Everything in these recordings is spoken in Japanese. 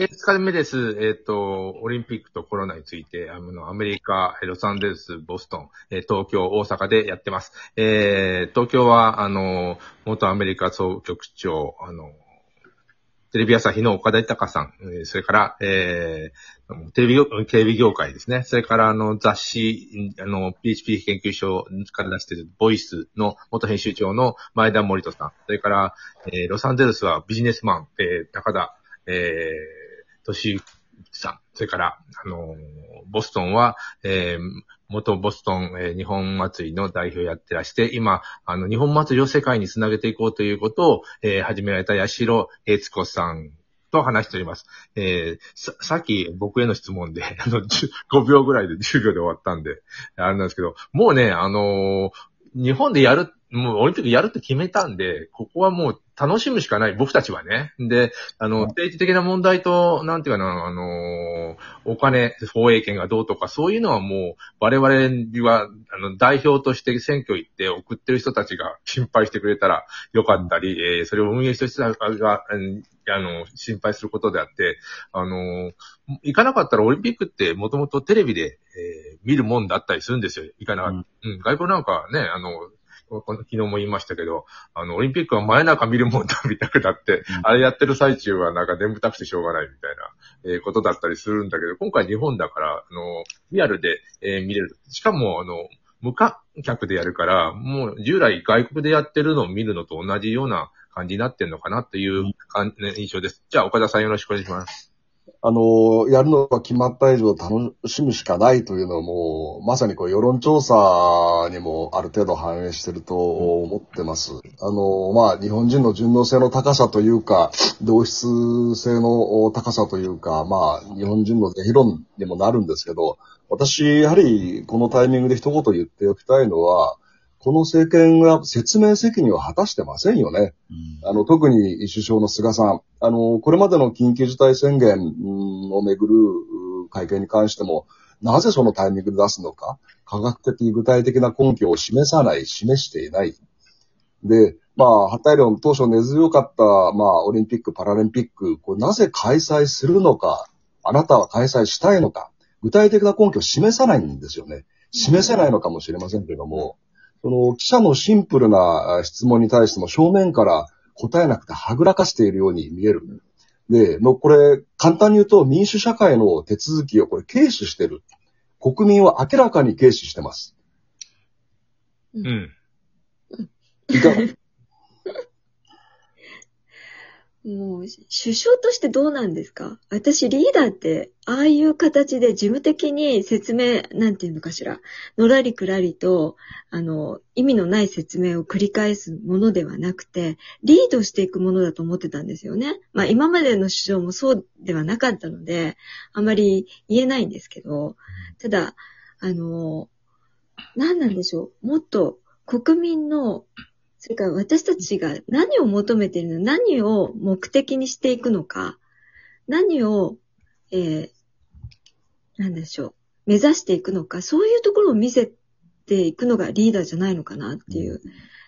えー、疲れ目です。えっ、と、オリンピックとコロナについて、あの、アメリカ、ロサンゼルス、ボストン、えー東京、大阪でやってます。えー東京は、あの、元アメリカ総局長、あの、テレビ朝日の岡田豊さん、それから、えーテレビ業、テレビ業界ですね。それから、あの、雑誌、あの、PHP 研究所から出しているボイスの元編集長の前田森人さん。それから、えーロサンゼルスはビジネスマン、えー高田、えー、としさん。それから、あのボストンは、えー元ボストン、えー日本祭りの代表やってらして、今、あの、日本祭りを世界につなげていこうということを、えー始められた八代悦子さんと話しております。えーさ、さっき僕への質問で、あの、5秒ぐらいで10秒で終わったんで、あれなんですけど、もうね、あのー日本でやる、もうオリンピックやるって決めたんで、ここはもう楽しむしかない、僕たちはね。で、あの、政治的な問題と、なんていうかな、あのーお金、放映権がどうとか、そういうのはもう、我々は、あの、代表として選挙行って送ってる人たちが心配してくれたらよかったり、えーそれを運営してる人が、うんあの、心配することであって、あのー行かなかったらオリンピックってもともとテレビで、えー見るもんだったりするんですよ。行かなかった。うん、外国なんかね、あの昨日も言いましたけど、あの、オリンピックは前中見るもんだみたくなって、あれやってる最中はなんか眠たくてしょうがないみたいな、えーことだったりするんだけど、今回日本だから、あの、リアルで、えー見れる。しかも、あの、無観客でやるから、もう従来外国でやってるのを見るのと同じような感じになってるのかなっていう感、ね印象です。じゃあ、岡田さんよろしくお願いします。あの、やるのが決まった以上楽しむしかないというのも、まさにこう世論調査にもある程度反映してると思ってます。あの、まあ、日本人の順応性の高さというか、同質性の高さというか、まあ、日本人の是非論にもなるんですけど、私、やはりこのタイミングで一言言っておきたいのは、この政権は説明責任を果たしてませんよね。あの、特に首相の菅さん、あの、これまでの緊急事態宣言うんをめぐるう会見に関しても、なぜそのタイミングで出すのか、科学的具体的な根拠を示さない、示していない。で、まあ、旗よりも当初根強かった、まあ、オリンピック、パラリンピック、これなぜ開催するのか、あなたは開催したいのか、具体的な根拠を示さないんですよね。示せないのかもしれませんけども、その記者のシンプルなあ質問に対しても正面から答えなくてはぐらかしているように見える。で、もうこれ、簡単に言うと民主社会の手続きをこれ軽視してる。国民は明らかに軽視してます。うん。いかが？もう、首相としてどうなんですか？私リーダーって、ああいう形で事務的に説明、なんていうのかしら、のらりくらりと、あの、意味のない説明を繰り返すものではなくて、リードしていくものだと思ってたんですよね。まあ今までの首相もそうではなかったので、あまり言えないんですけど、ただ、あの、何なんでしょう。もっと国民のそれから私たちが何を求めているの何を目的にしていくのか、何を、えー、なんでしょう、目指していくのか、そういうところを見せていくのがリーダーじゃないのかなっていう、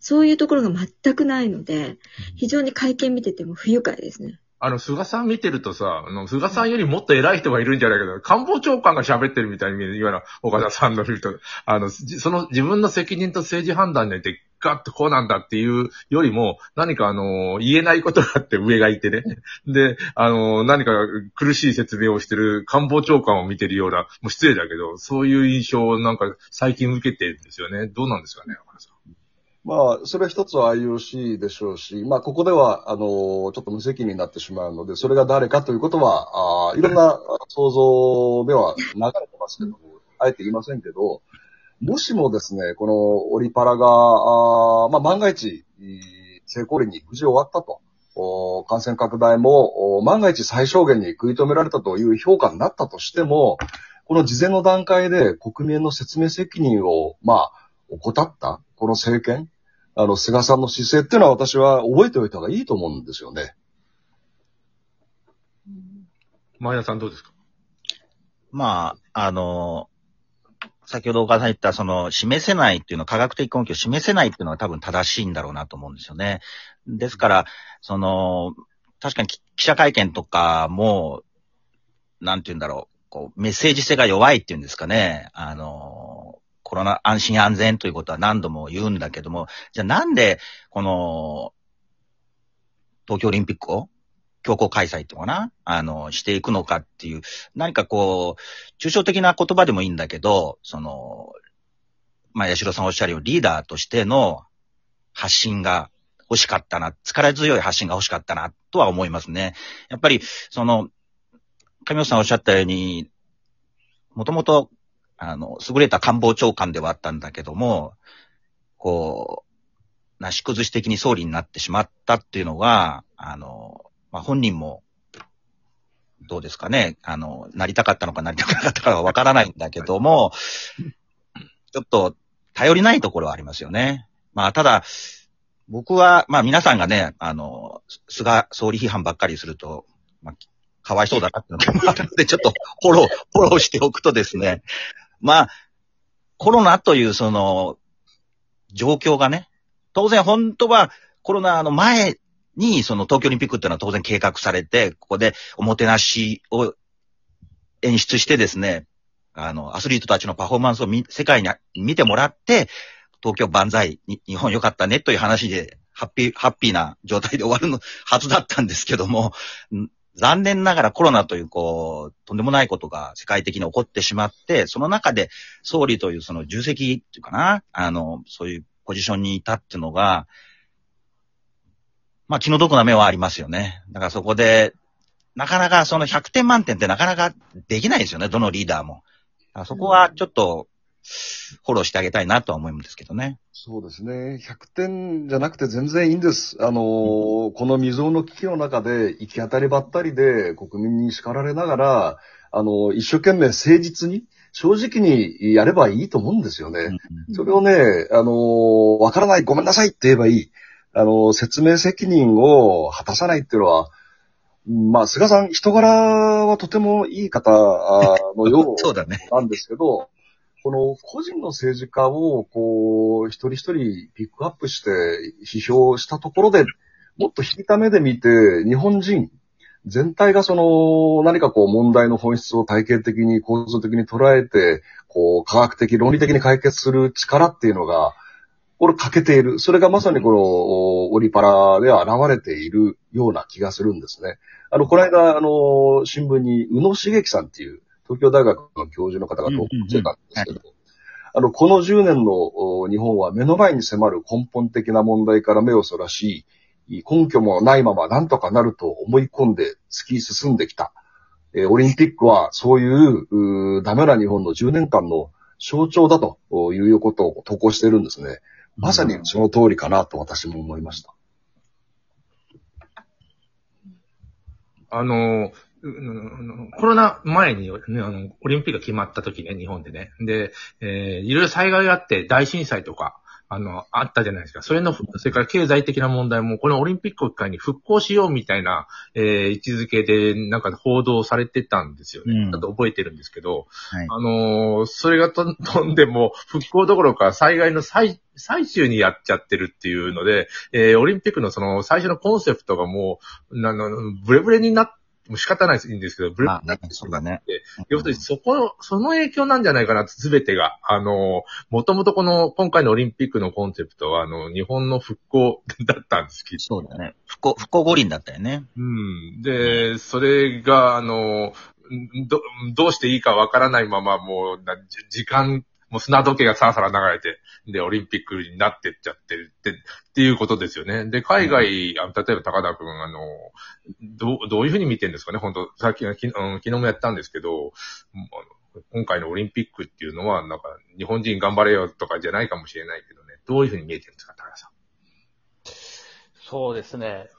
そういうところが全くないので、非常に会見見てても不愉快ですね。あの、菅さん見てるとさ、あの、菅さんよりもっと偉い人がいるんじゃないかと、官房長官が喋ってるみたいに見えるような岡田さんの見ると、あの、じその自分の責任と政治判断によって、ガッとこうなんだっていうよりも、何かあの、言えないことがあって上がいてね。で、あの、何か苦しい説明をしてる官房長官を見てるような、もう失礼だけど、そういう印象をなんか最近受けてるんですよね。どうなんですかね、岡田さん。まあ、それは一つは IOC でしょうし、まあ、ここでは、あの、ちょっと無責任になってしまうので、それが誰かということは、あいろんな想像では流れてますけども、あえて言いませんけど、もしもですね、このオリパラが、あまあ、万が一、成功裏に無事終わったと。お感染拡大も、お万が一最小限に食い止められたという評価になったとしても、この事前の段階で国民の説明責任を、まあ、怠った、この政権、あの、菅さんの姿勢っていうのは私は覚えておいた方がいいと思うんですよね。前田さんどうですか？まあ、あの、先ほど岡田さん言った、その、示せないっていうの、科学的根拠を示せないっていうのは多分正しいんだろうなと思うんですよね。ですから、その、確かに記者会見とかも、なんて言うんだろう、こう、メッセージ性が弱いっていうんですかね。あの、コロナ安心安全ということは何度も言うんだけども、じゃあなんで、この、東京オリンピックを強行開催っていうのかな？あの、していくのかっていう、何かこう、抽象的な言葉でもいいんだけど、その、まあ、八代さんおっしゃるようにリーダーとしての発信が欲しかったな、力強い発信が欲しかったな、とは思いますね。やっぱり、その、上尾さんおっしゃったように、もともと、あの、優れた官房長官ではあったんだけども、こう、なし崩し的に総理になってしまったっていうのが、あの、まあ、本人も、どうですかね、あの、なりたかったのかなりたくなかったかはわからないんだけども、ちょっと頼りないところはありますよね。まあ、ただ、僕は、まあ皆さんがね、あの、菅総理批判ばっかりすると、まあ、かわいそうだなっていうのがあるので、ちょっとフォロー、フォローしておくとですね、まあ、コロナというその、状況がね、当然本当はコロナの前に、その東京オリンピックっていうのは当然計画されて、ここでおもてなしを演出してですね、あの、アスリートたちのパフォーマンスをみ世界に見てもらって、東京万歳、日本良かったねという話で、ハッピー、ハッピーな状態で終わるのはずだったんですけども、残念ながらコロナというこう、とんでもないことが世界的に起こってしまって、その中で総理というその重責っていうかな、あの、そういうポジションにいたっていうのが、まあ気の毒な目はありますよね。だからそこで、なかなかその100点満点ってなかなかできないですよね、どのリーダーも。そこはちょっと、フォローしてあげたいなとは思うんですけどね。そうですね。100点じゃなくて全然いいんです。あのー、この未曾有の危機の中で行き当たりばったりで国民に叱られながら、あのー、一生懸命誠実に、正直にやればいいと思うんですよね。それをね、あのー、わからない、ごめんなさいって言えばいい。あの説明責任を果たさないっていうのは、まあ、菅さん、人柄はとてもいい方のよう なんですけど、この個人の政治家を、こう、一人一人ピックアップして批評したところで、もっと引いた目で見て、日本人全体がその、何かこう問題の本質を体系的に構造的に捉えて、こう、科学的、論理的に解決する力っていうのが、これ欠けている。それがまさにこの、オリパラで現れているような気がするんですね。あの、この間、あの、新聞に、宇野茂樹さんっていう、東京大学の教授の方が投稿してたんですけど、あの、この10年の日本は目の前に迫る根本的な問題から目をそらし、根拠もないままなんとかなると思い込んで突き進んできた。えオリンピックはそういうダメな日本の10年間の象徴だということを投稿してるんですね。まさにその通りかなと私も思いました。あの、コロナ前に、ね、あの、オリンピックが決まった時ね、日本でね。で、えー、いろいろ災害があって大震災とか、あの、あったじゃないですか。それの、それから経済的な問題も、このオリンピックを機会に復興しようみたいな、えー、位置づけで、なんか報道されてたんですよね。うん、ちょっと覚えてるんですけど、はい、あのー、それがと、とんでも、復興どころか災害の最、最中にやっちゃってるっていうので、えー、オリンピックのその最初のコンセプトがもう、なの、ブレブレになって、もう仕方ないんですけど、ブルーそうだね。要するにそこ、その影響なんじゃないかな、すべてが。あの、もともとこの、今回のオリンピックのコンセプトは、あの、日本の復興だったんですけど。そうだね。復興、復興五輪だったよね。うん。で、それが、あの、ど、どうしていいかわからないまま、もう、時間もう砂時計がさらさら流れて、で、オリンピックになってっちゃってるって、っていうことですよね。で、海外、あ例えば高田くん、あの、どう、どういうふうに見てるんですかね？本当さっき、昨日もやったんですけど、今回のオリンピックっていうのは、なんか、日本人頑張れよとかじゃないかもしれないけどね、どういうふうに見えてるんですか、高田さん？そうですね。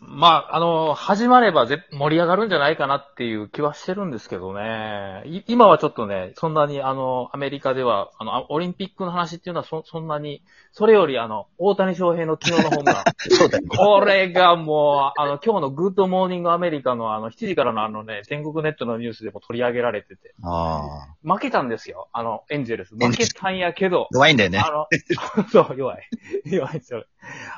まあ、あの、始まればぜ盛り上がるんじゃないかなっていう気はしてるんですけどね。今はちょっとね、そんなにあの、アメリカでは、あの、オリンピックの話っていうのはそ、そんなに、それよりあの、大谷翔平の昨日のホームラン。そうだね。これがもう、あの、今日のグッドモーニングアメリカのあの、7時からのあのね、全国ネットのニュースでも取り上げられてて。あ負けたんですよ。あの、エンジェルス。負けたんやけど。弱いんだよね。あの、そう、弱い。弱いですよ。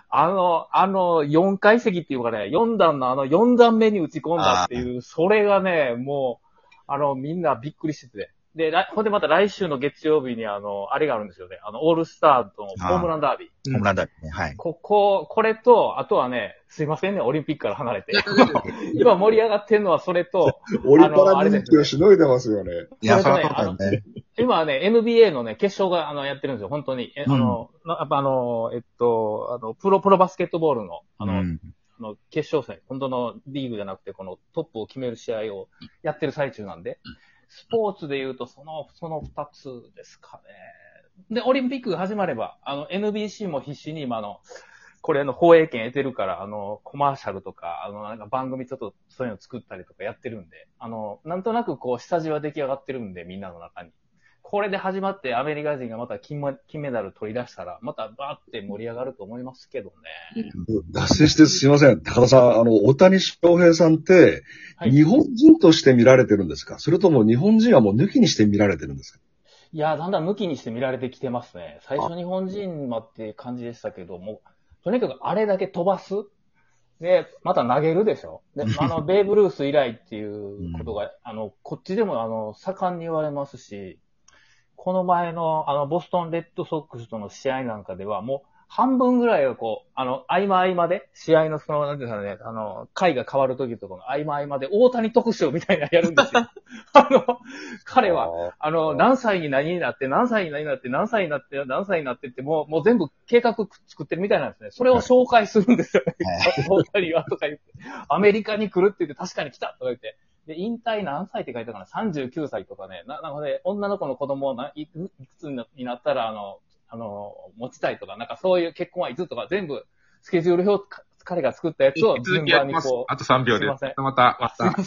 あの、あの、4階席っていうかね、4段のあの4段目に打ち込んだっていう、それがね、もう、あの、みんなびっくりしてて。で、来ほんでまた来週の月曜日にあの、あれがあるんですよね。あの、オールスターとホームランダービー。ホームランダービーね。はい。ここ、これと、あとはね、すいませんね、オリンピックから離れて。今盛り上がってんのはそれと、オリパラ人気をしのいでますよね。いや、そそれとねれはそうだよね。今はね、NBA のね、決勝が、あの、やってるんですよ、本当に。えあの、なやっぱあの、えっと、あの、プロ、プロバスケットボールの、あの、うんあの決勝戦、本当のリーグじゃなくて、このトップを決める試合をやってる最中なんで、スポーツで言うと、その、その二つですかね。で、オリンピックが始まれば、あの、NBC も必死に今の、これの放映権得てるから、あの、コマーシャルとか、あの、なんか番組ちょっとそういうの作ったりとかやってるんで、あの、なんとなくこう、下地は出来上がってるんで、みんなの中に。これで始まってアメリカ人がまた金メ金メダル取り出したら、またバーって盛り上がると思いますけどね。脱線してすいません。高田さん、あの、大谷翔平さんって、はい日本人として見られてるんですか？それとも日本人はもう抜きにして見られてるんですか？いや、だんだん抜きにして見られてきてますね。最初日本人はっていう感じでしたけども、とにかくあれだけ飛ばす。で、また投げるでしょ。で、あの、ベーブ・ルース以来っていうことが、あの、こっちでもあの、盛んに言われますし、この前のあの、ボストン・レッドソックスとの試合なんかでは、もう、半分ぐらいはこう、あの、合間合間で、試合のその、なんていうんですかね、あの、回が変わる時とかの合間合間で、大谷特集みたいなのやるんですよ。あの、彼は、あの、何歳に何になって、何歳に何になって、何歳になって、何歳になってって、もう、もう全部計画作ってるみたいなんですね。それを紹介するんですよね。大谷はとか言って、アメリカに来るって言って、確かに来たとか言って。で、引退何歳って書いてたかな ?39 歳とかね。な、なので、女の子の子供をないいくつになったら、あの、あの、持ちたいとか、なんかそういう結婚はいつとか全部、スケジュール表、か彼が作ったやつを続順番にこう。。あと3秒で。すいませんまた、また。